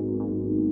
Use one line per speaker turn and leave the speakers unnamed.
Bye.